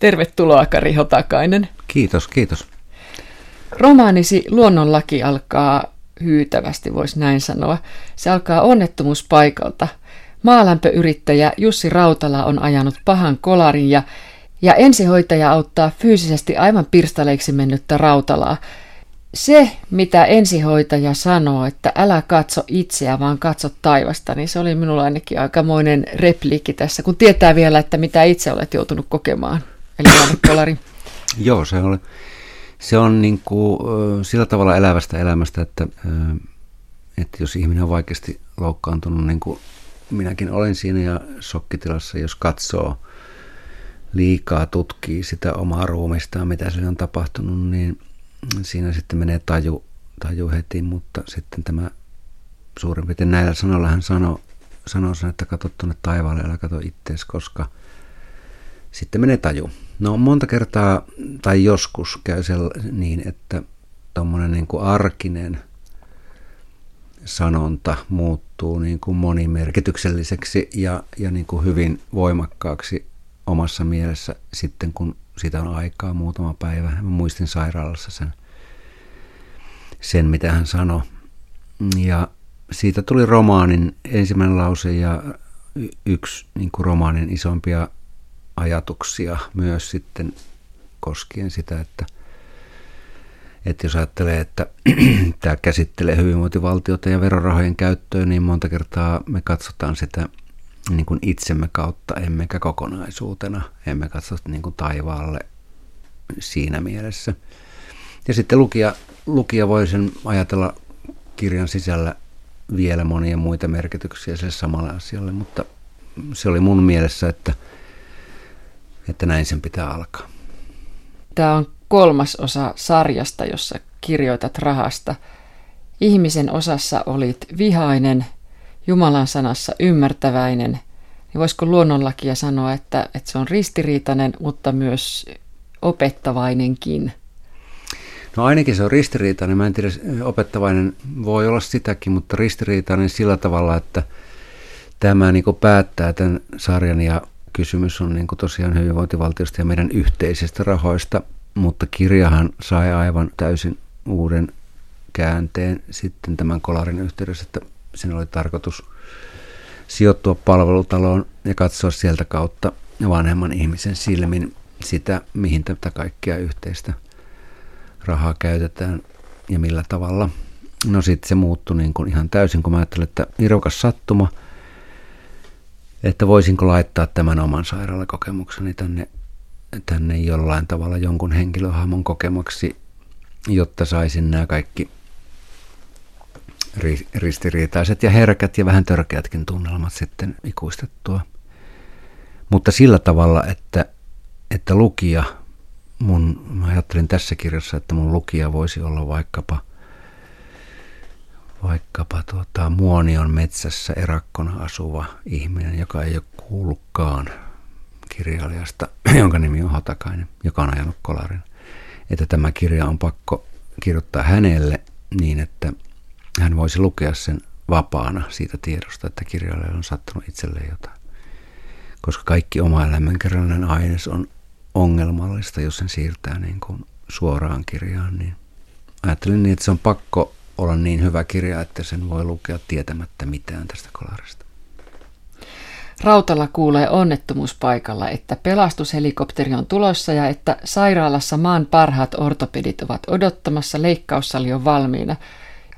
Tervetuloa Kari Hotakainen. Kiitos, kiitos. Romaanisi Luonnonlaki alkaa hyytävästi, voisi näin sanoa. Se alkaa onnettomuuspaikalta. Maalämpöyrittäjä Jussi Rautala on ajanut pahan kolarin ja, ja ensihoitaja auttaa fyysisesti aivan pirstaleiksi mennyttä Rautalaa. Se, mitä ensihoitaja sanoo, että älä katso itseä, vaan katso taivasta, niin se oli minulla ainakin aikamoinen repliikki tässä, kun tietää vielä, että mitä itse olet joutunut kokemaan. Eli kolari. Joo, se on, se on niin kuin, sillä tavalla elävästä elämästä, että, että jos ihminen on vaikeasti loukkaantunut, niin kuin minäkin olen siinä ja shokkitilassa, jos katsoo liikaa, tutkii sitä omaa ruumistaan, mitä se on tapahtunut, niin siinä sitten menee taju, taju heti, mutta sitten tämä suurin piirtein näillä sanoilla hän sanoi, sanoi sen, että katso tuonne taivaalle, älä katso ittees, koska sitten menee taju. No monta kertaa tai joskus käy niin, että tuommoinen niin kuin arkinen sanonta muuttuu niin kuin monimerkitykselliseksi ja, ja niin kuin hyvin voimakkaaksi omassa mielessä sitten, kun sitä on aikaa muutama päivä. Mä muistin sairaalassa sen, sen mitä hän sanoi. Ja siitä tuli romaanin ensimmäinen lause ja yksi niin kuin romaanin isompia ajatuksia myös sitten koskien sitä, että, että jos ajattelee, että tämä käsittelee hyvinvointivaltiota ja verorahojen käyttöä, niin monta kertaa me katsotaan sitä niin kuin itsemme kautta, emmekä kokonaisuutena, emme katso niin kuin taivaalle siinä mielessä. Ja sitten lukija, lukija voi sen ajatella kirjan sisällä vielä monia muita merkityksiä sille samalle asialle, mutta se oli mun mielessä, että, että näin sen pitää alkaa. Tämä on kolmas osa sarjasta, jossa kirjoitat rahasta. Ihmisen osassa olit vihainen, Jumalan sanassa ymmärtäväinen, niin voisiko luonnonlakia sanoa, että, että se on ristiriitainen, mutta myös opettavainenkin? No ainakin se on ristiriitainen. Mä en tiedä, opettavainen voi olla sitäkin, mutta ristiriitainen sillä tavalla, että tämä niin päättää tämän sarjan ja kysymys on niin tosiaan hyvinvointivaltiosta ja meidän yhteisistä rahoista, mutta kirjahan sai aivan täysin uuden käänteen sitten tämän kolarin yhteydessä, että sen oli tarkoitus sijoittua palvelutaloon ja katsoa sieltä kautta vanhemman ihmisen silmin sitä, mihin tätä kaikkea yhteistä rahaa käytetään ja millä tavalla. No sitten se muuttui niin kuin ihan täysin, kun mä ajattelin, että irvokas sattuma, että voisinko laittaa tämän oman sairaalakokemukseni tänne, tänne jollain tavalla jonkun henkilöhahmon kokemaksi, jotta saisin nämä kaikki ristiriitaiset ja herkät ja vähän törkeätkin tunnelmat sitten ikuistettua. Mutta sillä tavalla, että, että lukija, mun, mä ajattelin tässä kirjassa, että mun lukija voisi olla vaikkapa vaikkapa tuota, Muonion metsässä erakkona asuva ihminen, joka ei ole kuullutkaan kirjailijasta, jonka nimi on Hatakainen, joka on ajanut kolarin. Että tämä kirja on pakko kirjoittaa hänelle niin, että hän voisi lukea sen vapaana siitä tiedosta, että kirjailijalle on sattunut itselleen jotain. Koska kaikki oma elämänkerrallinen aines on ongelmallista, jos sen siirtää niin kuin suoraan kirjaan, niin ajattelin niin, että se on pakko olla niin hyvä kirja, että sen voi lukea tietämättä mitään tästä kolarista. Rautala kuulee onnettomuuspaikalla, että pelastushelikopteri on tulossa ja että sairaalassa maan parhaat ortopedit ovat odottamassa, leikkaussali on valmiina –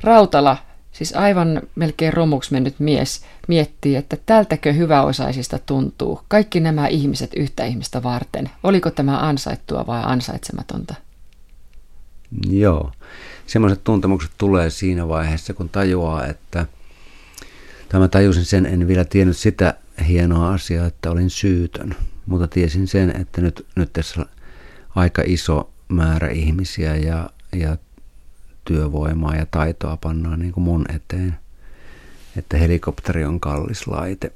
Rautala, siis aivan melkein romuksi mennyt mies, miettii, että tältäkö hyväosaisista tuntuu kaikki nämä ihmiset yhtä ihmistä varten. Oliko tämä ansaittua vai ansaitsematonta? Joo, semmoiset tuntemukset tulee siinä vaiheessa, kun tajuaa, että tämä tajusin sen, en vielä tiennyt sitä hienoa asiaa, että olin syytön, mutta tiesin sen, että nyt, nyt tässä aika iso määrä ihmisiä ja, ja työvoimaa ja taitoa pannaan niin kuin mun eteen. Että helikopteri on kallis laite.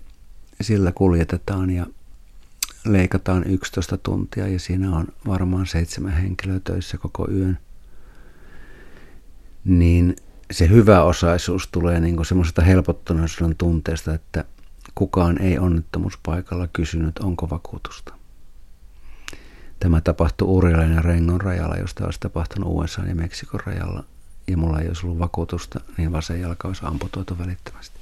Sillä kuljetetaan ja leikataan 11 tuntia ja siinä on varmaan seitsemän henkilöä töissä koko yön. Niin se hyvä osaisuus tulee niin semmoisesta helpottuneisuuden tunteesta, että kukaan ei onnettomuuspaikalla kysynyt, onko vakuutusta. Tämä tapahtui Urilan ja Rengon rajalla, josta olisi tapahtunut USA ja Meksikon rajalla. Ja mulla ei olisi ollut vakuutusta, niin vasen jalka olisi amputoitu välittömästi.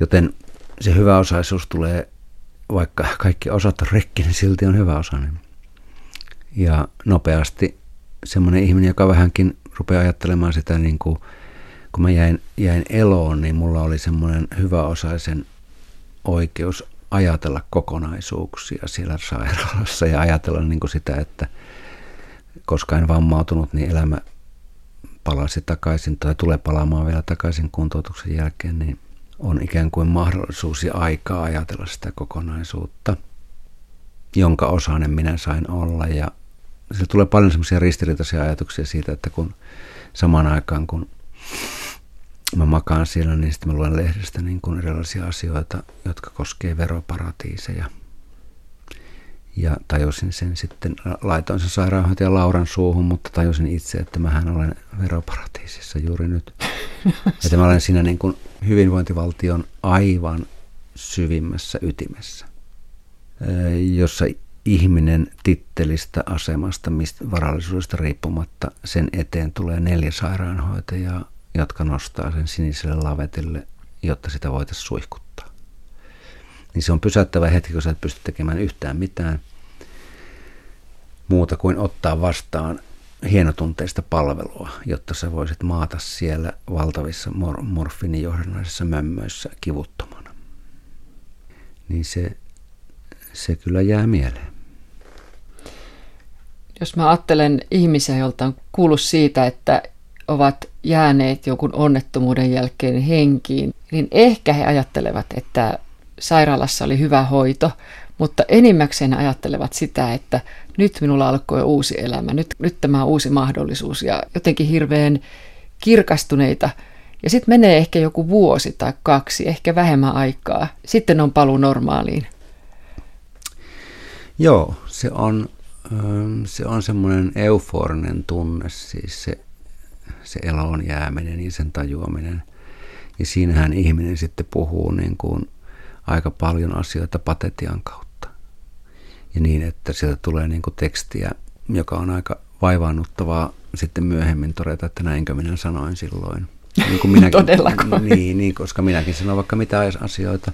Joten se hyvä osaisuus tulee, vaikka kaikki osat on rekki, niin silti on hyvä osainen. Ja nopeasti semmoinen ihminen, joka vähänkin rupeaa ajattelemaan sitä, niin kuin, kun mä jäin, jäin eloon, niin mulla oli semmoinen hyväosaisen oikeus ajatella kokonaisuuksia siellä sairaalassa ja ajatella niin kuin sitä, että koska en vammautunut, niin elämä palasi takaisin tai tulee palaamaan vielä takaisin kuntoutuksen jälkeen, niin on ikään kuin mahdollisuus ja aikaa ajatella sitä kokonaisuutta, jonka osainen minä sain olla. Ja se tulee paljon semmoisia ristiriitaisia ajatuksia siitä, että kun samaan aikaan kun mä makaan siellä, niin sitten mä luen lehdestä niin kuin erilaisia asioita, jotka koskee veroparatiiseja. Ja tajusin sen sitten, laitoin sen sairaanhoitajan Lauran suuhun, mutta tajusin itse, että mähän olen veroparatiisissa juuri nyt. että mä olen siinä niin kuin hyvinvointivaltion aivan syvimmässä ytimessä, jossa ihminen tittelistä, asemasta, mistä varallisuudesta riippumatta, sen eteen tulee neljä sairaanhoitajaa, jotka nostaa sen siniselle lavetille, jotta sitä voitaisiin suihkuttaa. Niin se on pysäyttävä hetki, kun sä et pysty tekemään yhtään mitään muuta kuin ottaa vastaan hienotunteista palvelua, jotta sä voisit maata siellä valtavissa mor- morfinijohdannaisissa mömmöissä kivuttomana. Niin se, se kyllä jää mieleen. Jos mä ajattelen ihmisiä, joilta on kuullut siitä, että ovat jääneet jonkun onnettomuuden jälkeen henkiin, niin ehkä he ajattelevat, että sairaalassa oli hyvä hoito, mutta enimmäkseen ajattelevat sitä, että nyt minulla alkoi uusi elämä, nyt, nyt tämä on uusi mahdollisuus ja jotenkin hirveän kirkastuneita. Ja sitten menee ehkä joku vuosi tai kaksi, ehkä vähemmän aikaa. Sitten on paluu normaaliin. Joo, se on, se on semmoinen euforinen tunne, siis se, se eloon jääminen ja sen tajuaminen. Ja siinähän ihminen sitten puhuu niin kuin aika paljon asioita patetian kautta ja niin, että sieltä tulee niin kuin tekstiä, joka on aika vaivaannuttavaa sitten myöhemmin todeta, että näinkö minä sanoin silloin. Niin kuin minäkin, Todellako? Niin, niin, koska minäkin sanon vaikka mitä asioita,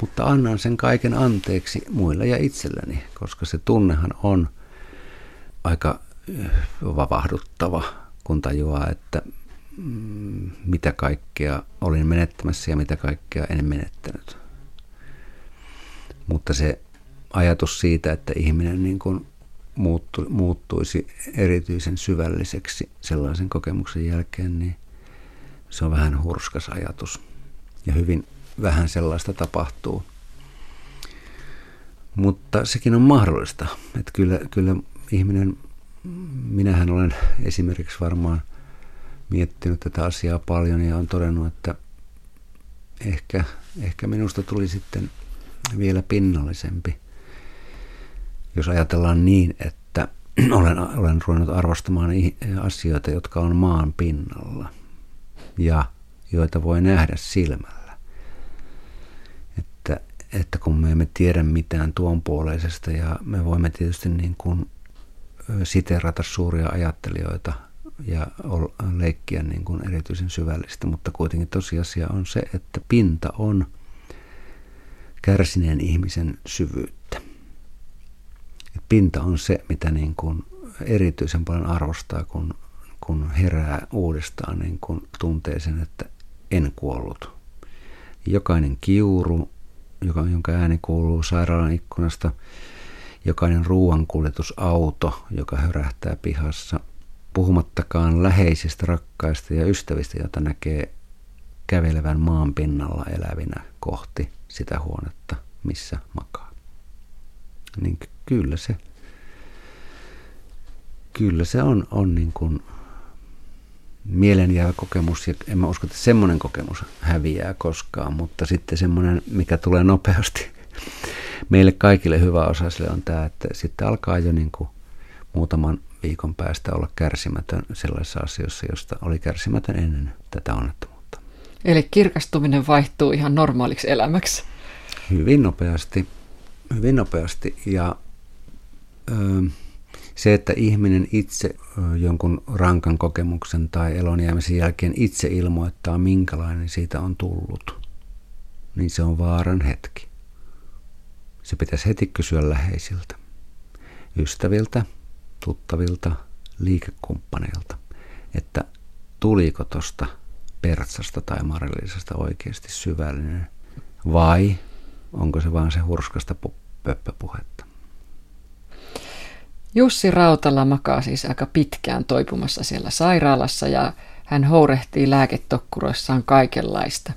mutta annan sen kaiken anteeksi muille ja itselleni, koska se tunnehan on aika eh, vavahduttava, kun tajuaa, että mm, mitä kaikkea olin menettämässä ja mitä kaikkea en menettänyt. Mutta se ajatus siitä, että ihminen niin kuin muuttu, muuttuisi erityisen syvälliseksi sellaisen kokemuksen jälkeen, niin se on vähän hurskas ajatus. Ja hyvin vähän sellaista tapahtuu. Mutta sekin on mahdollista. Että kyllä, kyllä ihminen, minähän olen esimerkiksi varmaan miettinyt tätä asiaa paljon ja on todennut, että ehkä, ehkä minusta tuli sitten vielä pinnallisempi – jos ajatellaan niin, että olen, olen ruvennut arvostamaan asioita, jotka on maan pinnalla ja joita voi nähdä silmällä. Että, että kun me emme tiedä mitään tuon puoleisesta ja me voimme tietysti niin kuin siterata suuria ajattelijoita ja leikkiä niin kuin erityisen syvällistä, mutta kuitenkin tosiasia on se, että pinta on kärsineen ihmisen syvyyttä pinta on se, mitä niin kuin erityisen paljon arvostaa, kun, kun herää uudestaan niin kuin tuntee sen, että en kuollut. Jokainen kiuru, joka, jonka ääni kuuluu sairaalan ikkunasta, jokainen ruoankuljetusauto, joka hörähtää pihassa, puhumattakaan läheisistä, rakkaista ja ystävistä, joita näkee kävelevän maan pinnalla elävinä kohti sitä huonetta, missä makaa. Niin kyllä se, kyllä se on, on niin kuin mielenjäävä kokemus ja en mä usko, että semmoinen kokemus häviää koskaan, mutta sitten semmoinen, mikä tulee nopeasti meille kaikille hyvä osaisille on tämä, että sitten alkaa jo niin kuin muutaman viikon päästä olla kärsimätön sellaisissa asioissa, josta oli kärsimätön ennen tätä onnettomuutta. Eli kirkastuminen vaihtuu ihan normaaliksi elämäksi? Hyvin nopeasti, hyvin nopeasti ja se, että ihminen itse jonkun rankan kokemuksen tai elonjäämisen jälkeen itse ilmoittaa, minkälainen siitä on tullut, niin se on vaaran hetki. Se pitäisi heti kysyä läheisiltä, ystäviltä, tuttavilta, liikekumppaneilta, että tuliko tuosta pertsasta tai marillisesta oikeasti syvällinen vai onko se vaan se hurskasta pöppöpuhetta. Jussi Rautala makaa siis aika pitkään toipumassa siellä sairaalassa ja hän hourehtii lääketokkuroissaan kaikenlaista.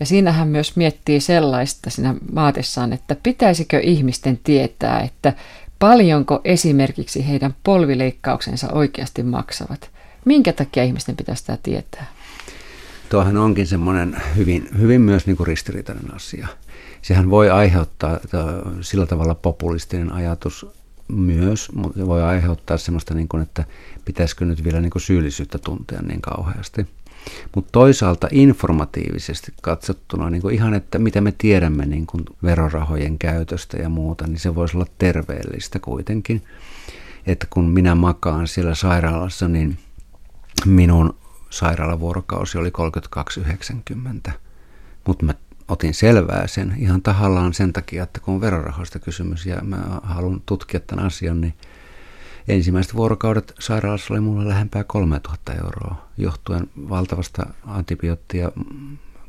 Ja siinä hän myös miettii sellaista siinä maatessaan, että pitäisikö ihmisten tietää, että paljonko esimerkiksi heidän polvileikkauksensa oikeasti maksavat. Minkä takia ihmisten pitäisi sitä tietää? Tuohan onkin semmoinen hyvin, hyvin myös niin kuin ristiriitainen asia. Sehän voi aiheuttaa sillä tavalla populistinen ajatus myös, mutta voi aiheuttaa semmoista, niin kuin, että pitäisikö nyt vielä niin kuin syyllisyyttä tuntea niin kauheasti. Mutta toisaalta informatiivisesti katsottuna, niin kuin ihan että mitä me tiedämme niin kuin verorahojen käytöstä ja muuta, niin se voisi olla terveellistä kuitenkin. Että kun minä makaan siellä sairaalassa, niin minun sairaalavuorokausi oli 32,90. Mutta mä otin selvää sen ihan tahallaan sen takia, että kun on verorahoista kysymys ja mä haluan tutkia tämän asian, niin ensimmäiset vuorokaudet sairaalassa oli mulla lähempää 3000 euroa, johtuen valtavasta antibioottia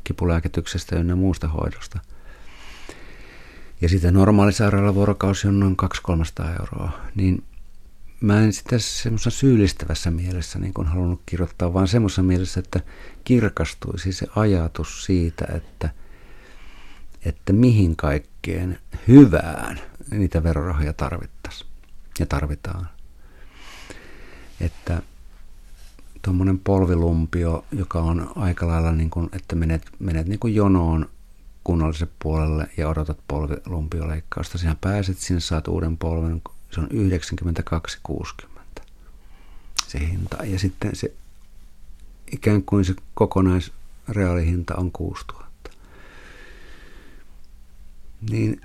kipulääkityksestä ja muusta hoidosta. Ja sitten normaali sairaalavuorokausi on noin 200-300 euroa. Niin mä en sitä semmoisessa syyllistävässä mielessä niin kuin halunnut kirjoittaa, vaan semmoisessa mielessä, että kirkastuisi se ajatus siitä, että, että mihin kaikkeen hyvään niitä verorahoja tarvittaisiin ja tarvitaan. Että tuommoinen polvilumpio, joka on aika lailla niin kuin, että menet, menet niin kuin jonoon kunnalliselle puolelle ja odotat polvilumpioleikkausta. Sinä pääset sinne, saat uuden polven, se on 92,60 se hinta. Ja sitten se ikään kuin se kokonaisreaalihinta on 6000. Niin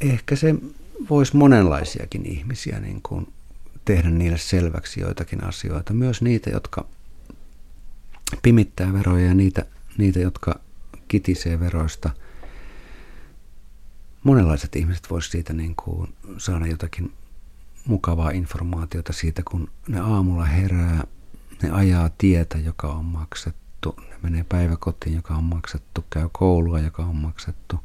ehkä se voisi monenlaisiakin ihmisiä niin kuin tehdä niille selväksi joitakin asioita. Myös niitä, jotka pimittää veroja ja niitä, niitä jotka kitisee veroista. Monenlaiset ihmiset voisivat siitä niin kuin saada jotakin mukavaa informaatiota siitä, kun ne aamulla herää, ne ajaa tietä, joka on maksettu, ne menee päiväkotiin, joka on maksettu, käy koulua, joka on maksettu,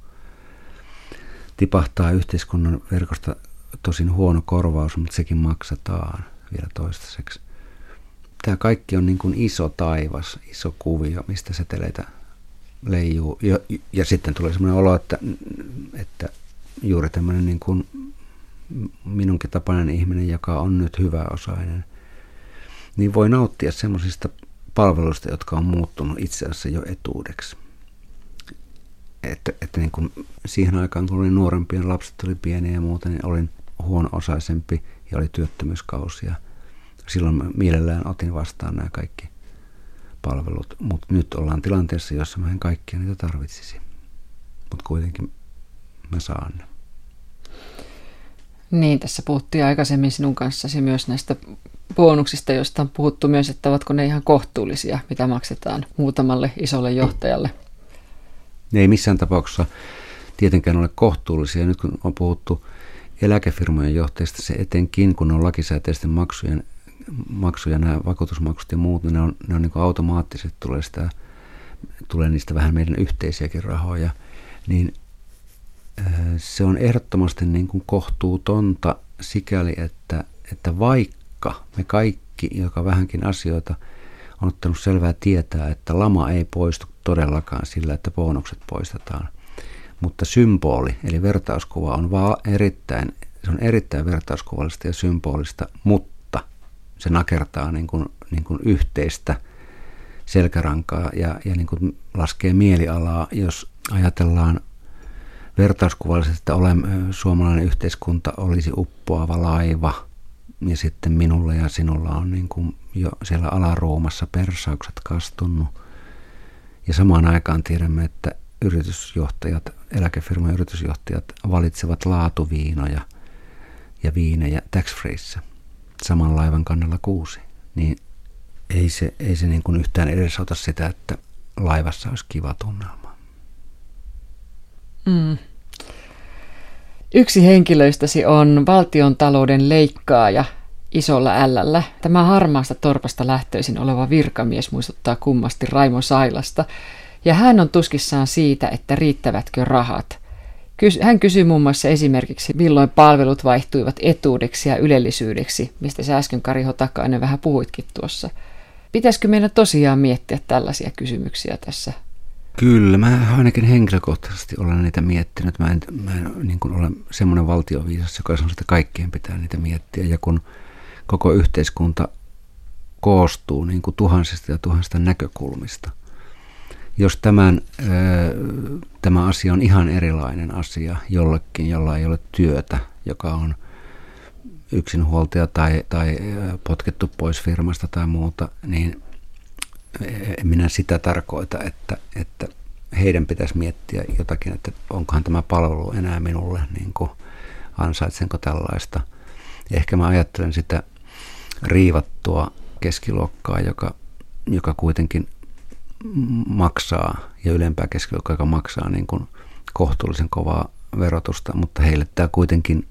tipahtaa yhteiskunnan verkosta tosin huono korvaus, mutta sekin maksetaan vielä toistaiseksi. Tämä kaikki on niin kuin iso taivas, iso kuvio, mistä seteleitä leijuu. Ja, ja sitten tulee sellainen olo, että, että juuri tämmöinen niin kuin minunkin tapainen ihminen, joka on nyt hyväosainen, niin voi nauttia semmoisista palveluista, jotka on muuttunut itse asiassa jo etuudeksi. Että, että niin kuin siihen aikaan, kun olin nuorempi ja lapset oli pieniä ja muuta, niin olin huono-osaisempi ja oli työttömyyskausi. Ja silloin mä mielellään otin vastaan nämä kaikki palvelut. Mutta nyt ollaan tilanteessa, jossa mä en kaikkia niitä tarvitsisi. Mutta kuitenkin mä saan ne. Niin, tässä puhuttiin aikaisemmin sinun kanssasi myös näistä bonuksista, joista on puhuttu myös, että ovatko ne ihan kohtuullisia, mitä maksetaan muutamalle isolle johtajalle. Ne ei missään tapauksessa tietenkään ole kohtuullisia. Nyt kun on puhuttu eläkefirmojen johtajista, se etenkin, kun on lakisääteisten maksujen, maksuja, nämä vakuutusmaksut ja muut, niin ne on, ne on niin automaattisesti tulee, sitä, tulee niistä vähän meidän yhteisiäkin rahoja, niin se on ehdottomasti niin kuin kohtuutonta sikäli, että, että vaikka me kaikki, joka vähänkin asioita on ottanut selvää tietää, että lama ei poistu todellakaan sillä, että bonukset poistetaan. Mutta symboli, eli vertauskuva, on vaan erittäin, se on erittäin vertauskuvallista ja symbolista, mutta se nakertaa niin kuin, niin kuin yhteistä selkärankaa ja, ja niin kuin laskee mielialaa, jos ajatellaan vertauskuvallisesti, että olen, suomalainen yhteiskunta olisi uppoava laiva ja sitten minulla ja sinulla on niin kuin jo siellä alaruumassa persaukset kastunut. Ja samaan aikaan tiedämme, että yritysjohtajat, eläkefirman yritysjohtajat valitsevat laatuviinoja ja viinejä tax freeissä saman laivan kannalla kuusi, niin ei se, ei se niin kuin yhtään edesauta sitä, että laivassa olisi kiva tunnelma. Mm. Yksi henkilöistäsi on valtion talouden leikkaaja isolla ällällä. Tämä harmaasta torpasta lähtöisin oleva virkamies muistuttaa kummasti Raimo Sailasta, ja hän on tuskissaan siitä, että riittävätkö rahat. Hän kysyy muun muassa esimerkiksi, milloin palvelut vaihtuivat etuudeksi ja ylellisyydeksi, mistä sä äsken Kari Hotakainen vähän puhuitkin tuossa. Pitäisikö meidän tosiaan miettiä tällaisia kysymyksiä tässä Kyllä, mä ainakin henkilökohtaisesti olen niitä miettinyt. Mä en, mä en niin kuin ole semmoinen valtioviisas, joka sanoo, että kaikkien pitää niitä miettiä. Ja kun koko yhteiskunta koostuu niin kuin tuhansista ja tuhansista näkökulmista, jos tämän, tämä asia on ihan erilainen asia jollekin, jolla ei ole työtä, joka on yksinhuoltaja tai, tai potkettu pois firmasta tai muuta, niin en minä sitä tarkoita, että, että heidän pitäisi miettiä jotakin, että onkohan tämä palvelu enää minulle, niin kuin ansaitsenko tällaista. Ehkä mä ajattelen sitä riivattua keskiluokkaa, joka, joka kuitenkin maksaa, ja ylempää keskiluokkaa, joka maksaa niin kuin kohtuullisen kovaa verotusta, mutta heille tämä kuitenkin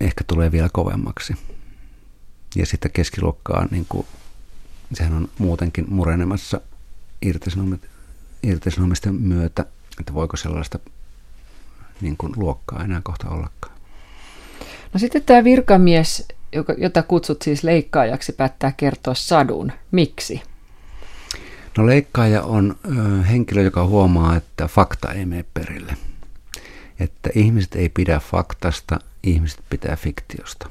ehkä tulee vielä kovemmaksi. Ja sitten keskiluokkaa niin kuin sehän on muutenkin murenemassa irtisanomisten myötä, että voiko sellaista niin kuin luokkaa enää kohta ollakaan. No sitten tämä virkamies, jota kutsut siis leikkaajaksi, päättää kertoa sadun. Miksi? No leikkaaja on henkilö, joka huomaa, että fakta ei mene perille. Että ihmiset ei pidä faktasta, ihmiset pitää fiktiosta.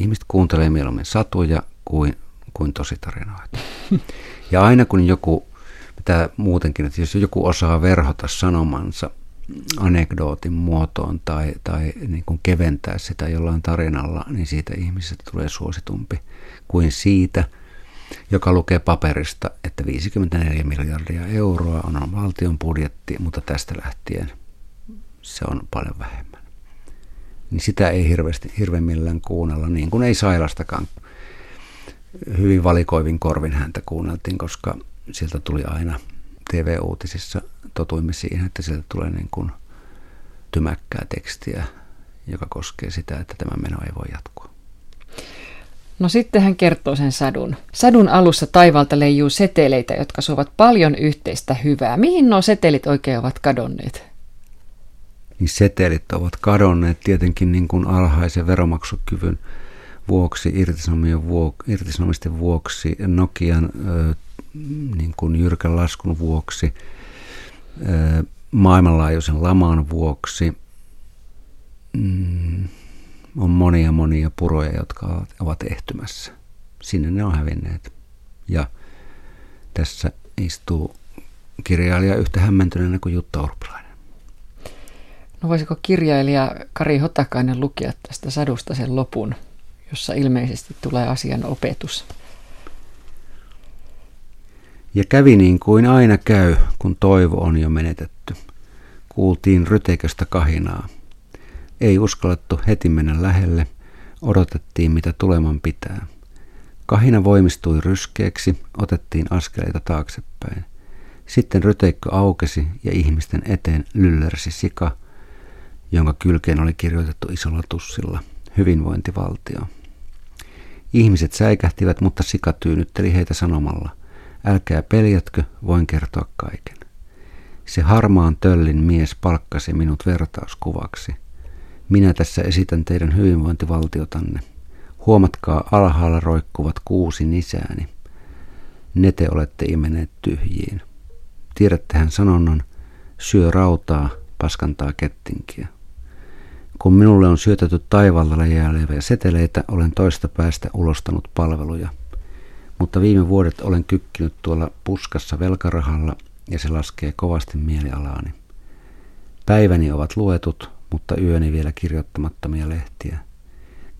Ihmiset kuuntelee mieluummin satuja kuin kuin tositarinoita. Ja aina kun joku, mitä muutenkin, että jos joku osaa verhota sanomansa anekdootin muotoon tai, tai niin kuin keventää sitä jollain tarinalla, niin siitä ihmisestä tulee suositumpi kuin siitä, joka lukee paperista, että 54 miljardia euroa on valtion budjetti, mutta tästä lähtien se on paljon vähemmän. Niin sitä ei hirveästi, hirveimmillään kuunnella, niin kuin ei Sailastakaan hyvin valikoivin korvin häntä kuunneltiin, koska sieltä tuli aina TV-uutisissa, totuimme siihen, että sieltä tulee niin kuin tymäkkää tekstiä, joka koskee sitä, että tämä meno ei voi jatkua. No sitten hän kertoo sen sadun. Sadun alussa taivalta leijuu seteleitä, jotka suovat paljon yhteistä hyvää. Mihin nuo setelit oikein ovat kadonneet? Niin setelit ovat kadonneet tietenkin niin kuin alhaisen veromaksukyvyn vuoksi, irtisanomisten vuoksi, Nokian niin kuin jyrkän laskun vuoksi, maailmanlaajuisen laman vuoksi. Mm, on monia monia puroja, jotka ovat ehtymässä. Sinne ne on hävinneet. Ja tässä istuu kirjailija yhtä hämmentyneenä kuin Jutta Urpilainen. No voisiko kirjailija Kari Hotakainen lukea tästä sadusta sen lopun? jossa ilmeisesti tulee asian opetus. Ja kävi niin kuin aina käy, kun toivo on jo menetetty. Kuultiin ryteiköstä kahinaa. Ei uskallettu heti mennä lähelle, odotettiin mitä tuleman pitää. Kahina voimistui ryskeeksi, otettiin askeleita taaksepäin. Sitten ryteikkö aukesi ja ihmisten eteen lyllersi sika, jonka kylkeen oli kirjoitettu isolla tussilla hyvinvointivaltio. Ihmiset säikähtivät, mutta sika tyynytteli heitä sanomalla, älkää peljätkö, voin kertoa kaiken. Se harmaan töllin mies palkkasi minut vertauskuvaksi. Minä tässä esitän teidän hyvinvointivaltiotanne. Huomatkaa alhaalla roikkuvat kuusi nisääni. Ne te olette imeneet tyhjiin. Tiedättehän sanonnan, syö rautaa, paskantaa kettinkiä. Kun minulle on syötetty taivaalta läjääleviä seteleitä, olen toista päästä ulostanut palveluja. Mutta viime vuodet olen kykkinyt tuolla puskassa velkarahalla ja se laskee kovasti mielialaani. Päiväni ovat luetut, mutta yöni vielä kirjoittamattomia lehtiä.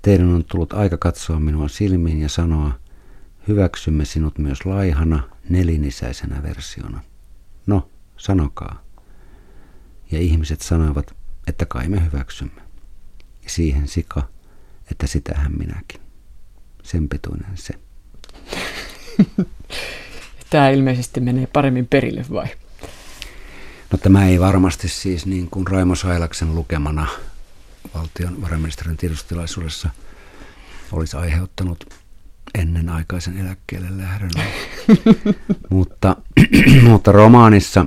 Teidän on tullut aika katsoa minua silmiin ja sanoa, hyväksymme sinut myös laihana, nelinisäisenä versiona. No, sanokaa. Ja ihmiset sanoivat, että kai me hyväksymme siihen sika, että sitähän minäkin. Sen pituinen se. Tämä ilmeisesti menee paremmin perille vai? No tämä ei varmasti siis niin kuin Raimo Sailaksen lukemana valtion varainministeriön tiedostilaisuudessa olisi aiheuttanut ennen aikaisen eläkkeelle lähdön. mutta, mutta romaanissa,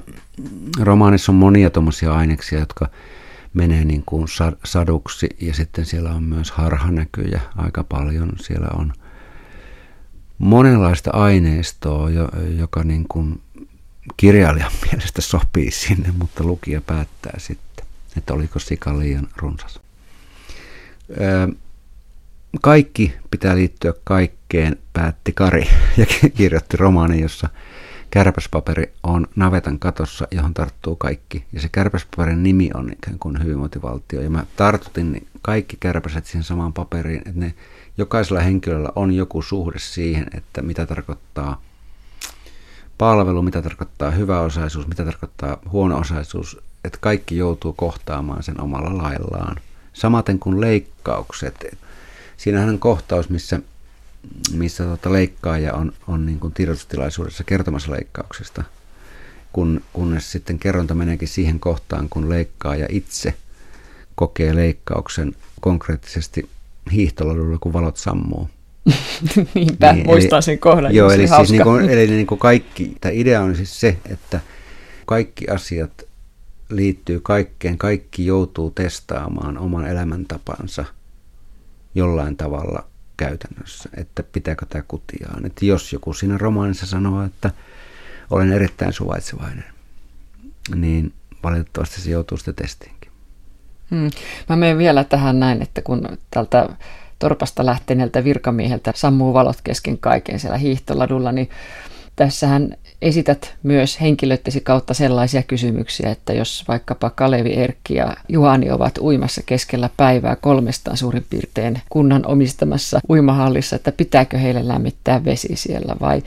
romaanissa on monia tuommoisia aineksia, jotka menee niin kuin saduksi ja sitten siellä on myös harhanäkyjä aika paljon. Siellä on monenlaista aineistoa, joka niin kuin kirjailijan mielestä sopii sinne, mutta lukija päättää sitten, että oliko sika liian runsas. Kaikki pitää liittyä kaikkeen, päätti Kari ja kirjoitti romaanin, jossa kärpäspaperi on navetan katossa, johon tarttuu kaikki. Ja se kärpäspaperin nimi on ikään kuin hyvinvointivaltio. Ja mä tartutin kaikki kärpäset siihen samaan paperiin, että ne, jokaisella henkilöllä on joku suhde siihen, että mitä tarkoittaa palvelu, mitä tarkoittaa hyväosaisuus, mitä tarkoittaa huono-osaisuus, että kaikki joutuu kohtaamaan sen omalla laillaan. Samaten kuin leikkaukset. Siinähän on kohtaus, missä missä tota leikkaaja on, on niin kuin tiedotustilaisuudessa kertomassa leikkauksesta, kun, kunnes sitten kerronta meneekin siihen kohtaan, kun leikkaaja itse kokee leikkauksen konkreettisesti hiihtoladulla, kun valot sammuu. Niinpä, niin, muistaa sen kohdan. Joo, eli, siis niin kuin, eli niin kuin kaikki, tämä idea on siis se, että kaikki asiat liittyy kaikkeen, kaikki joutuu testaamaan oman elämäntapansa jollain tavalla käytännössä, että pitääkö tämä kutiaan. Että jos joku siinä romaanissa sanoo, että olen erittäin suvaitsevainen, niin valitettavasti se joutuu sitten testiinkin. Hmm. Mä menen vielä tähän näin, että kun tältä torpasta lähteneeltä virkamieheltä sammuu valot kesken kaiken siellä hiihtoladulla, niin tässähän esität myös henkilöittesi kautta sellaisia kysymyksiä, että jos vaikkapa Kalevi Erkki ja Juhani ovat uimassa keskellä päivää kolmestaan suurin piirtein kunnan omistamassa uimahallissa, että pitääkö heille lämmittää vesi siellä vai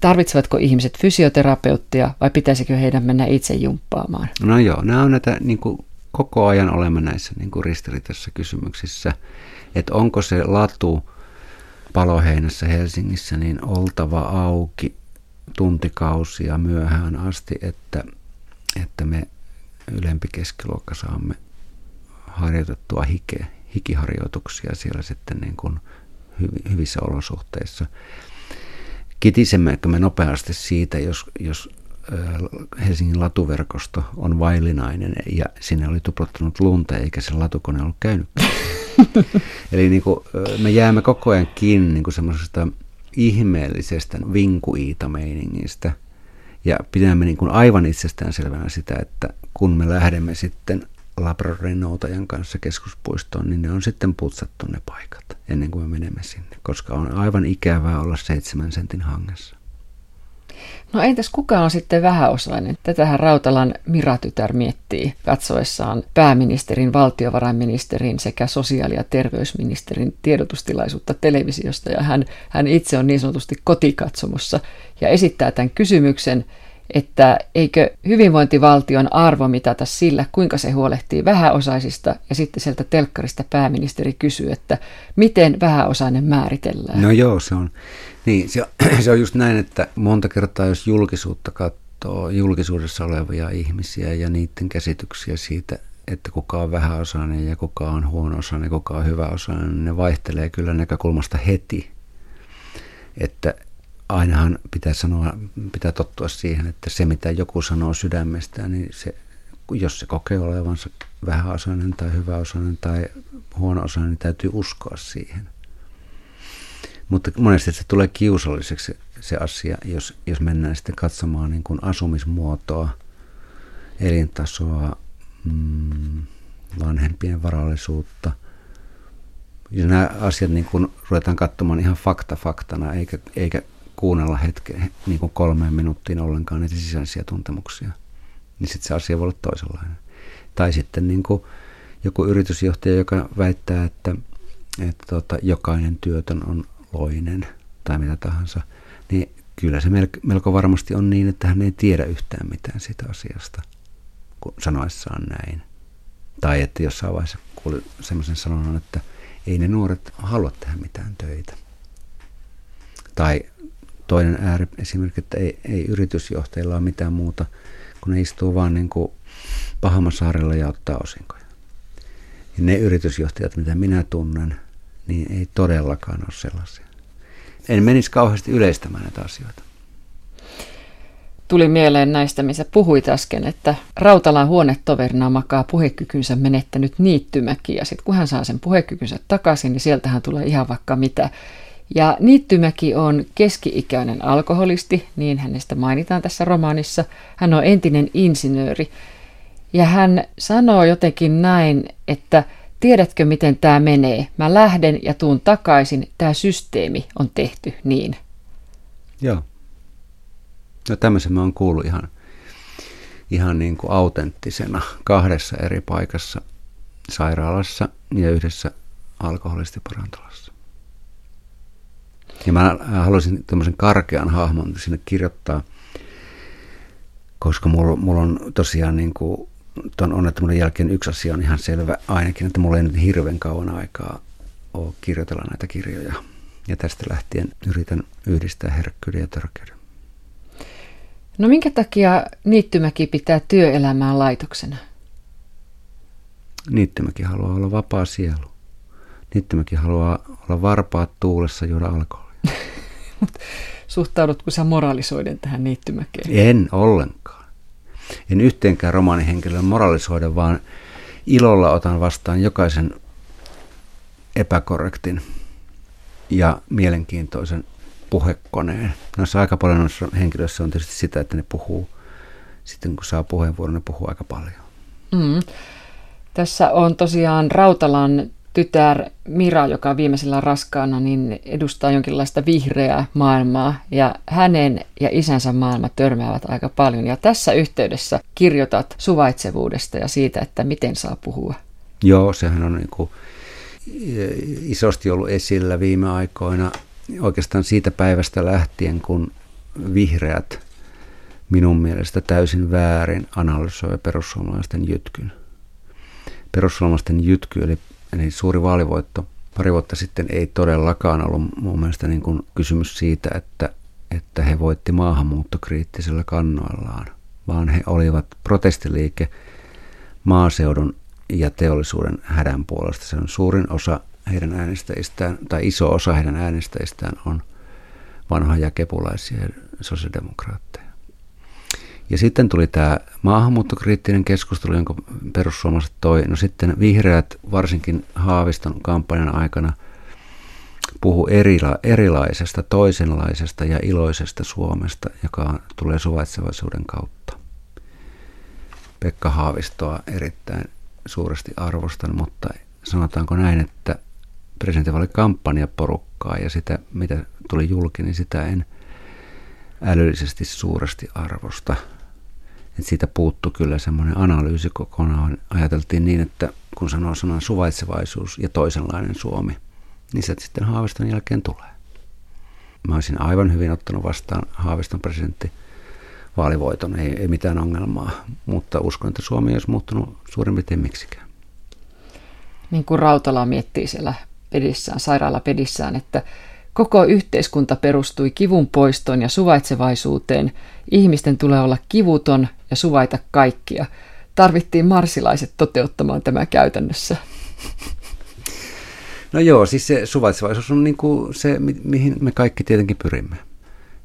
tarvitsevatko ihmiset fysioterapeuttia vai pitäisikö heidän mennä itse jumppaamaan? No joo, nämä on näitä niin kuin koko ajan olemme näissä niin kuin ristiriitaisissa kysymyksissä, että onko se latu paloheinässä Helsingissä niin oltava auki tuntikausia myöhään asti, että, että me ylempi keskiluokka saamme harjoitettua hike, hikiharjoituksia siellä sitten niin kuin hyvissä olosuhteissa. Kitisemmekö me nopeasti siitä, jos, jos Helsingin latuverkosto on vaillinainen ja sinne oli tuprottanut lunta eikä se latukone ollut käynyt. Eli niin kuin, me jäämme koko ajan kiinni niin semmoisesta ihmeellisestä vinkuiita-meiningistä. Ja pidämme niin kuin aivan itsestäänselvänä sitä, että kun me lähdemme sitten Labradorinoutajan kanssa keskuspuistoon, niin ne on sitten putsattu ne paikat ennen kuin me menemme sinne, koska on aivan ikävää olla seitsemän sentin hangessa. No entäs kuka on sitten vähäosainen? Tätähän Rautalan Miratytär miettii katsoessaan pääministerin, valtiovarainministerin sekä sosiaali- ja terveysministerin tiedotustilaisuutta televisiosta. Ja hän, hän itse on niin sanotusti kotikatsomossa ja esittää tämän kysymyksen, että eikö hyvinvointivaltion arvo mitata sillä, kuinka se huolehtii vähäosaisista, ja sitten sieltä telkkarista pääministeri kysyy, että miten vähäosainen määritellään. No joo, se on, niin, se, se on just näin, että monta kertaa jos julkisuutta katsoo, julkisuudessa olevia ihmisiä ja niiden käsityksiä siitä, että kuka on vähäosainen ja kuka on huono-osainen, kuka on hyväosainen, ne vaihtelee kyllä näkökulmasta heti. Että ainahan pitää sanoa, pitää tottua siihen, että se mitä joku sanoo sydämestään, niin se, jos se kokee olevansa vähäosainen tai hyväosainen tai huono-osainen, niin täytyy uskoa siihen. Mutta monesti se tulee kiusalliseksi se asia, jos, jos mennään sitten katsomaan niin kuin asumismuotoa, elintasoa, mm, vanhempien varallisuutta. Ja nämä asiat niin kuin ruvetaan katsomaan ihan fakta faktana, eikä, eikä kuunnella hetken, niin kuin kolmeen minuuttiin ollenkaan niitä sisäisiä tuntemuksia. Niin sitten se asia voi olla toisenlainen. Tai sitten niin kuin joku yritysjohtaja, joka väittää, että, että tota, jokainen työtön on loinen tai mitä tahansa, niin kyllä se melko varmasti on niin, että hän ei tiedä yhtään mitään siitä asiasta, kun sanoessaan näin. Tai että jossain vaiheessa kuuli semmoisen sanonnan, että ei ne nuoret halua tehdä mitään töitä. Tai toinen ääri esimerkiksi, että ei, ei yritysjohtajilla ole mitään muuta, kun ne istuu vaan niin kuin Pahamasaarella ja ottaa osinkoja. Ja ne yritysjohtajat, mitä minä tunnen, niin ei todellakaan ole sellaisia. En menisi kauheasti yleistämään näitä asioita. Tuli mieleen näistä, missä puhuit äsken, että Rautalan huonetoverina makaa puhekykynsä menettänyt niittymäki, ja sitten kun hän saa sen puhekykynsä takaisin, niin sieltähän tulee ihan vaikka mitä. Ja Niittymäki on keski-ikäinen alkoholisti, niin hänestä mainitaan tässä romaanissa. Hän on entinen insinööri. Ja hän sanoo jotenkin näin, että tiedätkö miten tämä menee? Mä lähden ja tuun takaisin. Tämä systeemi on tehty niin. Joo. No tämmöisen mä oon kuullut ihan, ihan niin kuin autenttisena kahdessa eri paikassa sairaalassa ja yhdessä alkoholistiparantolassa. Ja mä haluaisin tämmöisen karkean hahmon sinne kirjoittaa, koska mulla, mulla on tosiaan niin kuin tuon onnettomuuden jälkeen yksi asia on ihan selvä ainakin, että mulla ei nyt hirveän kauan aikaa ole kirjoitella näitä kirjoja. Ja tästä lähtien yritän yhdistää herkkyyden ja törkeyden. No minkä takia Niittymäki pitää työelämää laitoksena? Niittymäki haluaa olla vapaa sielu. Niittymäki haluaa olla varpaat tuulessa juoda alkoholia. Suhtaudutko sä moralisoiden tähän Niittymäkeen? En ollenkaan. En yhteenkään romaanihenkilön moralisoida, vaan ilolla otan vastaan jokaisen epäkorrektin ja mielenkiintoisen puhekoneen. Noissa aika paljon noissa henkilöissä on tietysti sitä, että ne puhuu, sitten kun saa puheenvuoron, ne puhuu aika paljon. Mm. Tässä on tosiaan Rautalan tytär Mira, joka on viimeisellä raskaana, niin edustaa jonkinlaista vihreää maailmaa ja hänen ja isänsä maailma törmäävät aika paljon. Ja tässä yhteydessä kirjoitat suvaitsevuudesta ja siitä, että miten saa puhua. Joo, sehän on niin kuin isosti ollut esillä viime aikoina oikeastaan siitä päivästä lähtien, kun vihreät minun mielestä täysin väärin analysoi perussuomalaisten jytkyn. Perussuomalaisten jytky, eli, eli suuri vaalivoitto pari vuotta sitten ei todellakaan ollut mun mielestä niin kuin kysymys siitä, että, että he voitti maahanmuuttokriittisellä kannoillaan, vaan he olivat protestiliike maaseudun ja teollisuuden hädän puolesta. Se on suurin osa heidän äänestäjistään, tai iso osa heidän äänestäjistään on vanhoja kepulaisia sosiaalidemokraatteja. Ja sitten tuli tämä maahanmuuttokriittinen keskustelu, jonka perussuomalaiset toi. No sitten vihreät, varsinkin Haaviston kampanjan aikana, puhu erila, erilaisesta, toisenlaisesta ja iloisesta Suomesta, joka tulee suvaitsevaisuuden kautta. Pekka Haavistoa erittäin suuresti arvostan, mutta sanotaanko näin, että presidentinvaalikampanjaporukkaa ja sitä, mitä tuli julki, niin sitä en älyllisesti suuresti arvosta. Et siitä puuttu kyllä semmoinen analyysi kokonaan. Ajateltiin niin, että kun sanoo sanan suvaitsevaisuus ja toisenlainen Suomi, niin se sitten Haaviston jälkeen tulee. Mä olisin aivan hyvin ottanut vastaan Haaviston presidentti vaalivoiton, ei, ei mitään ongelmaa, mutta uskon, että Suomi olisi muuttunut suurin piirtein miksikään. Niin kuin Rautala miettii siellä pedissään, sairaalapedissään, että koko yhteiskunta perustui kivun poistoon ja suvaitsevaisuuteen. Ihmisten tulee olla kivuton ja suvaita kaikkia. Tarvittiin marsilaiset toteuttamaan tämä käytännössä. No joo, siis se suvaitsevaisuus on niin kuin se, mihin me kaikki tietenkin pyrimme.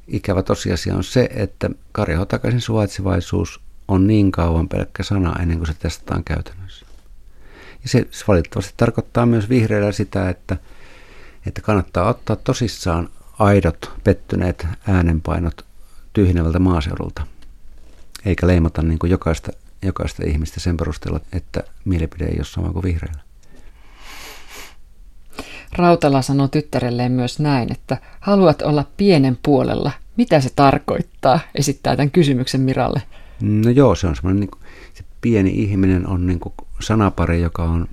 Ikävä tosiasia on se, että Karjaho takaisin suvaitsevaisuus on niin kauan pelkkä sana ennen kuin se testataan käytännössä. Ja se valitettavasti tarkoittaa myös vihreillä sitä, että, että kannattaa ottaa tosissaan aidot, pettyneet äänenpainot tyhjenevältä maaseudulta, eikä leimata niin kuin jokaista, jokaista ihmistä sen perusteella, että mielipide ei ole sama kuin vihreillä. Rautala sanoo tyttärelleen myös näin, että haluat olla pienen puolella. Mitä se tarkoittaa? Esittää tämän kysymyksen Miralle. No joo, se on semmoinen, niin kuin, se pieni ihminen on niin kuin sanapari, joka on,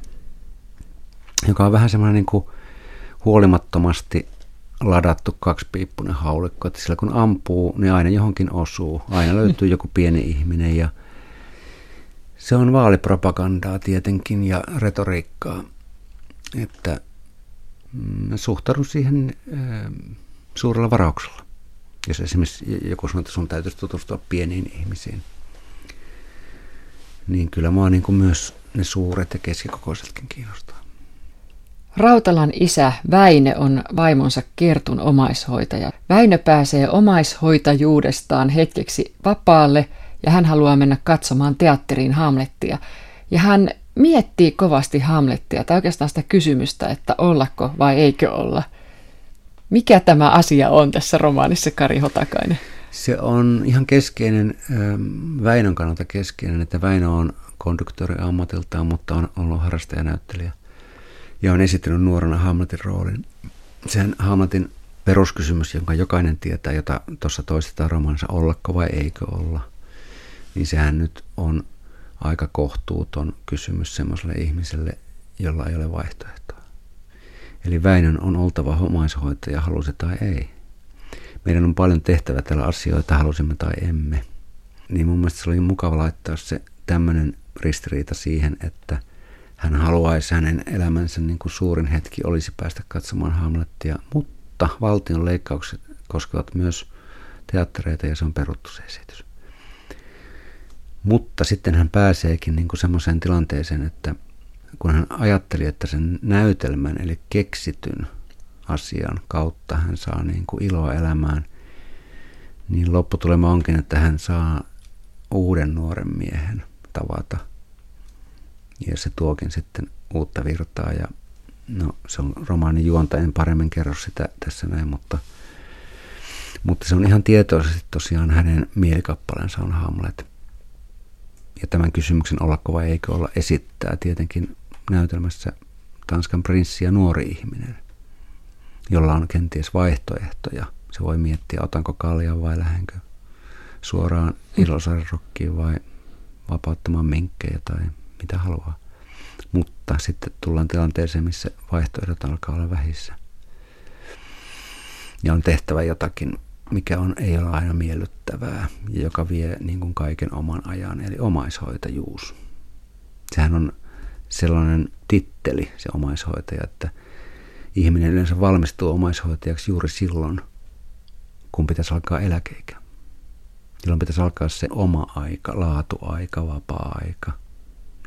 joka on vähän semmoinen niin kuin huolimattomasti ladattu kaksipiippunen haulikko, että sillä kun ampuu, niin aina johonkin osuu. Aina löytyy joku pieni ihminen ja se on vaalipropagandaa tietenkin ja retoriikkaa, että mm, suhtaudun siihen äh, suurella varauksella. Jos esimerkiksi joku sanoo, että sun täytyisi tutustua pieniin ihmisiin, niin kyllä mua niin kuin myös ne suuret ja keskikokoisetkin kiinnostaa. Rautalan isä Väine on vaimonsa Kertun omaishoitaja. Väinö pääsee omaishoitajuudestaan hetkeksi vapaalle ja hän haluaa mennä katsomaan teatteriin Hamlettia. Ja hän miettii kovasti Hamlettia, tai oikeastaan sitä kysymystä, että ollako vai eikö olla. Mikä tämä asia on tässä romaanissa, Kari Hotakainen? Se on ihan keskeinen, ähm, Väinön kannalta keskeinen, että Väinö on konduktori ammatiltaan, mutta on ollut harrastajanäyttelijä ja on esittänyt nuorena Hamletin roolin. Sen Hamletin peruskysymys, jonka jokainen tietää, jota tuossa toistetaan romansa, ollako vai eikö olla, niin sehän nyt on aika kohtuuton kysymys semmoiselle ihmiselle, jolla ei ole vaihtoehtoa. Eli Väinön on oltava omaishoitaja, halusi tai ei. Meidän on paljon tehtävä tällä asioita, halusimme tai emme. Niin mun mielestä se oli mukava laittaa se tämmöinen ristiriita siihen, että hän haluaisi hänen elämänsä niin kuin suurin hetki olisi päästä katsomaan Hamlettia, mutta valtion leikkaukset koskevat myös teattereita ja se on peruttu se esitys. Mutta sitten hän pääseekin niin kuin semmoiseen tilanteeseen, että kun hän ajatteli, että sen näytelmän eli keksityn asian kautta hän saa niin kuin iloa elämään, niin lopputulema onkin, että hän saa uuden nuoren miehen tavata. Ja se tuokin sitten uutta virtaa ja no se on romaanin juonta, en paremmin kerro sitä tässä näin, mutta, mutta se on ihan tietoisesti tosiaan hänen mielikappaleensa on Hamlet. Ja tämän kysymyksen ollako vai eikö olla esittää tietenkin näytelmässä Tanskan prinssi ja nuori ihminen, jolla on kenties vaihtoehtoja. Se voi miettiä, otanko kaljan vai lähdenkö suoraan ilosarrokkiin vai vapauttamaan minkkejä tai mitä haluaa. Mutta sitten tullaan tilanteeseen, missä vaihtoehdot alkaa olla vähissä. Ja on tehtävä jotakin, mikä on, ei ole aina miellyttävää ja joka vie niin kuin kaiken oman ajan, eli omaishoitajuus. Sehän on sellainen titteli, se omaishoitaja, että ihminen yleensä valmistuu omaishoitajaksi juuri silloin, kun pitäisi alkaa eläkeikä. Silloin pitäisi alkaa se oma aika, laatuaika, vapaa-aika.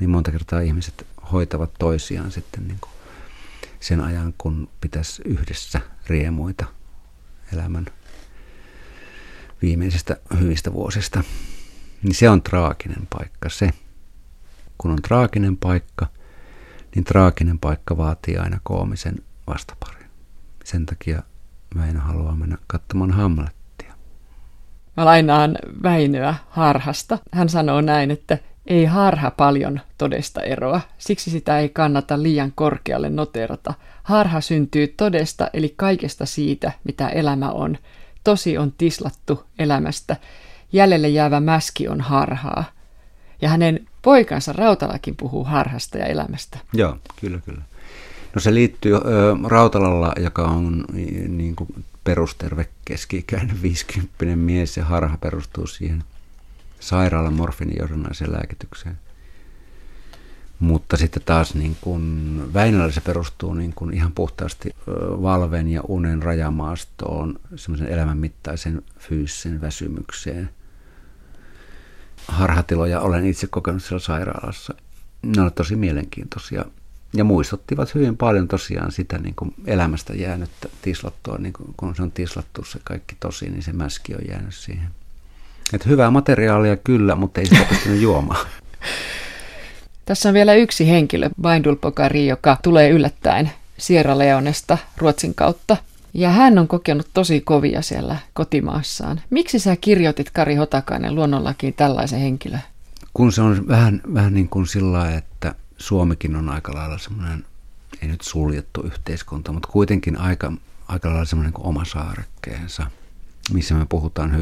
Niin monta kertaa ihmiset hoitavat toisiaan sitten niin kuin sen ajan, kun pitäisi yhdessä riemuita elämän viimeisistä hyvistä vuosista. Niin se on traaginen paikka se. Kun on traaginen paikka, niin traaginen paikka vaatii aina koomisen vastaparin. Sen takia mä en halua mennä katsomaan Hamlet Mä lainaan Väinöä harhasta. Hän sanoo näin, että ei harha paljon todesta eroa, siksi sitä ei kannata liian korkealle noterata. Harha syntyy todesta, eli kaikesta siitä, mitä elämä on. Tosi on tislattu elämästä. Jäljelle jäävä mäski on harhaa. Ja hänen poikansa Rautalakin puhuu harhasta ja elämästä. Joo, kyllä, kyllä. No se liittyy ö, Rautalalla, joka on niin kuin perusterve keski-ikäinen 50 mies ja harha perustuu siihen sairaalan morfinijohdannaiseen lääkitykseen. Mutta sitten taas niin kuin Väinöllä se perustuu niin kuin ihan puhtaasti valven ja unen rajamaastoon, semmoisen elämänmittaisen fyysisen väsymykseen. Harhatiloja olen itse kokenut siellä sairaalassa. Ne ovat tosi mielenkiintoisia ja muistuttivat hyvin paljon tosiaan sitä niin kuin elämästä jäänyttä tislattua, niin kun se on tislattu se kaikki tosi, niin se mäski on jäänyt siihen. Että hyvää materiaalia kyllä, mutta ei sitä pystynyt juomaan. Tässä on vielä yksi henkilö, Vaindulpokari, joka tulee yllättäen Sierra Leonesta Ruotsin kautta. Ja hän on kokenut tosi kovia siellä kotimaassaan. Miksi sä kirjoitit Kari Hotakainen luonnollakin tällaisen henkilön? Kun se on vähän, vähän niin kuin sillä että Suomikin on aika lailla semmoinen, ei nyt suljettu yhteiskunta, mutta kuitenkin aika, aika lailla semmoinen kuin oma saarekkeensa, missä me puhutaan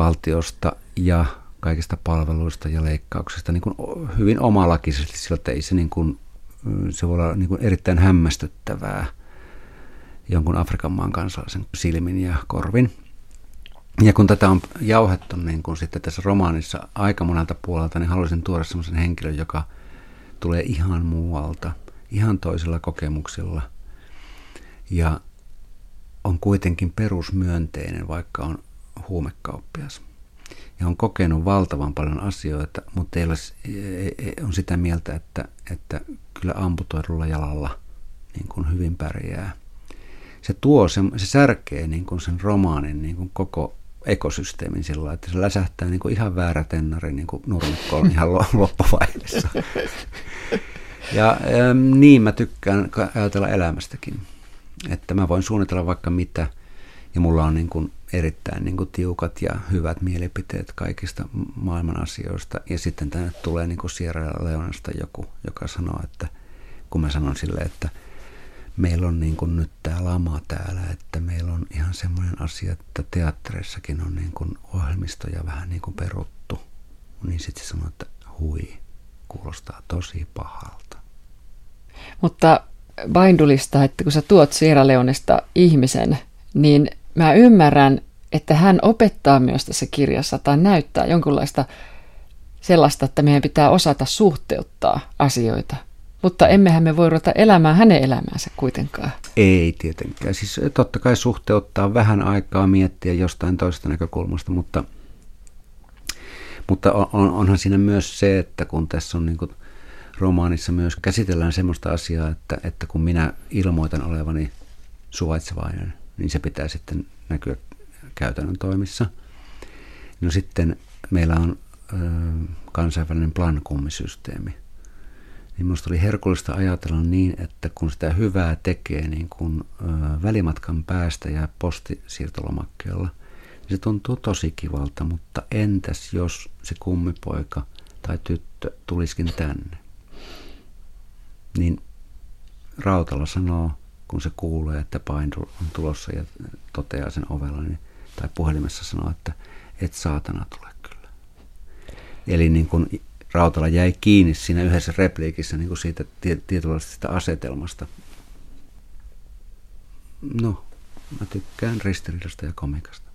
hyvinvointivaltiosta ja kaikista palveluista ja leikkauksista niin kuin hyvin omalakisesti sillä, että ei se, niin kuin, se voi olla niin kuin erittäin hämmästyttävää jonkun Afrikan maan kansalaisen silmin ja korvin. Ja kun tätä on jauhettu niin kuin sitten tässä romaanissa aika monelta puolelta, niin haluaisin tuoda semmoisen henkilön, joka – tulee ihan muualta, ihan toisilla kokemuksilla Ja on kuitenkin perusmyönteinen, vaikka on huumekauppias. Ja on kokenut valtavan paljon asioita, mutta ei ole, on sitä mieltä, että, että kyllä amputoidulla jalalla niin kuin hyvin pärjää. Se tuo, se, se särkee niin kuin sen romaanin niin kuin koko ekosysteemin sillä että se läsähtää niin kuin ihan väärä tennari niin kuin nurmikkoon ihan loppuvaiheessa. Ja niin mä tykkään ajatella elämästäkin, että mä voin suunnitella vaikka mitä ja mulla on niin kuin erittäin niin kuin tiukat ja hyvät mielipiteet kaikista maailman asioista ja sitten tänne tulee niin kuin Sierra Leonesta joku, joka sanoo, että kun mä sanon sille, että – meillä on niin kuin nyt tämä lama täällä, että meillä on ihan semmoinen asia, että teattereissakin on niin kuin ohjelmistoja vähän niin kuin peruttu. Niin sitten se sanoo, että hui, kuulostaa tosi pahalta. Mutta Baindulista, että kun sä tuot Sierra Leonesta ihmisen, niin mä ymmärrän, että hän opettaa myös tässä kirjassa tai näyttää jonkunlaista sellaista, että meidän pitää osata suhteuttaa asioita – mutta emmehän me voi ruveta elämään hänen elämäänsä kuitenkaan. Ei tietenkään. Siis totta kai suhteuttaa vähän aikaa miettiä jostain toisesta näkökulmasta, mutta, mutta on, onhan siinä myös se, että kun tässä on niin kuin romaanissa myös käsitellään semmoista asiaa, että, että kun minä ilmoitan olevani suvaitsevainen, niin se pitää sitten näkyä käytännön toimissa. No sitten meillä on ö, kansainvälinen plankummisysteemi, niin minusta oli herkullista ajatella niin, että kun sitä hyvää tekee niin kun, ö, välimatkan päästä ja postisiirtolomakkeella, niin se tuntuu tosi kivalta, mutta entäs jos se kummipoika tai tyttö tulisikin tänne? Niin Rautala sanoo, kun se kuulee, että Paindur on tulossa ja toteaa sen ovella, niin, tai puhelimessa sanoo, että et saatana tule kyllä. Eli niin kuin Rautala jäi kiinni siinä yhdessä repliikissä niin kuin siitä tietynlaisesta asetelmasta. No, mä tykkään ristiriidasta ja komikasta.